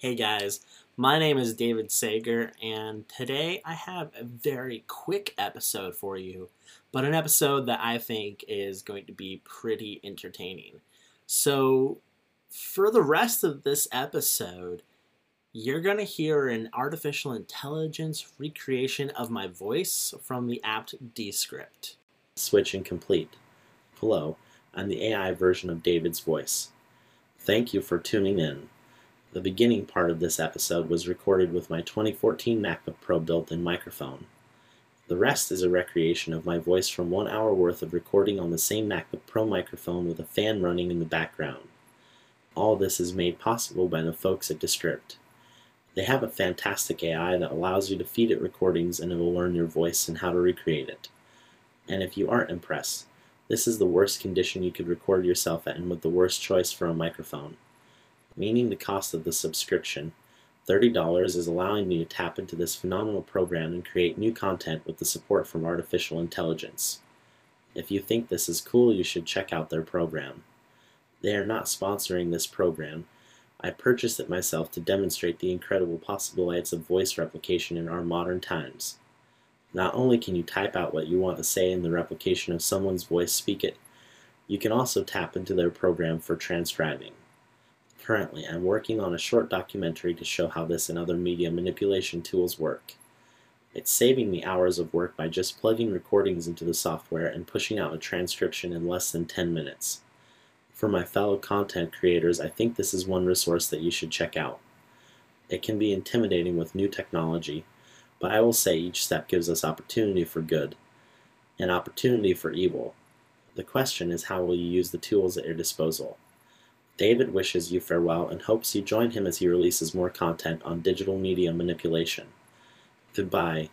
Hey guys, my name is David Sager, and today I have a very quick episode for you, but an episode that I think is going to be pretty entertaining. So, for the rest of this episode, you're going to hear an artificial intelligence recreation of my voice from the apt Descript. Switching complete. Hello, I'm the AI version of David's voice. Thank you for tuning in. The beginning part of this episode was recorded with my 2014 MacBook Pro built-in microphone. The rest is a recreation of my voice from one hour worth of recording on the same MacBook Pro microphone with a fan running in the background. All this is made possible by the folks at Descript. They have a fantastic AI that allows you to feed it recordings and it will learn your voice and how to recreate it. And if you aren't impressed, this is the worst condition you could record yourself and with the worst choice for a microphone meaning the cost of the subscription. $30 is allowing me to tap into this phenomenal program and create new content with the support from artificial intelligence. If you think this is cool, you should check out their program. They are not sponsoring this program. I purchased it myself to demonstrate the incredible possibilities of voice replication in our modern times. Not only can you type out what you want to say in the replication of someone's voice, speak it, you can also tap into their program for transcribing. Currently, I'm working on a short documentary to show how this and other media manipulation tools work. It's saving me hours of work by just plugging recordings into the software and pushing out a transcription in less than 10 minutes. For my fellow content creators, I think this is one resource that you should check out. It can be intimidating with new technology, but I will say each step gives us opportunity for good and opportunity for evil. The question is how will you use the tools at your disposal? David wishes you farewell and hopes you join him as he releases more content on digital media manipulation. Goodbye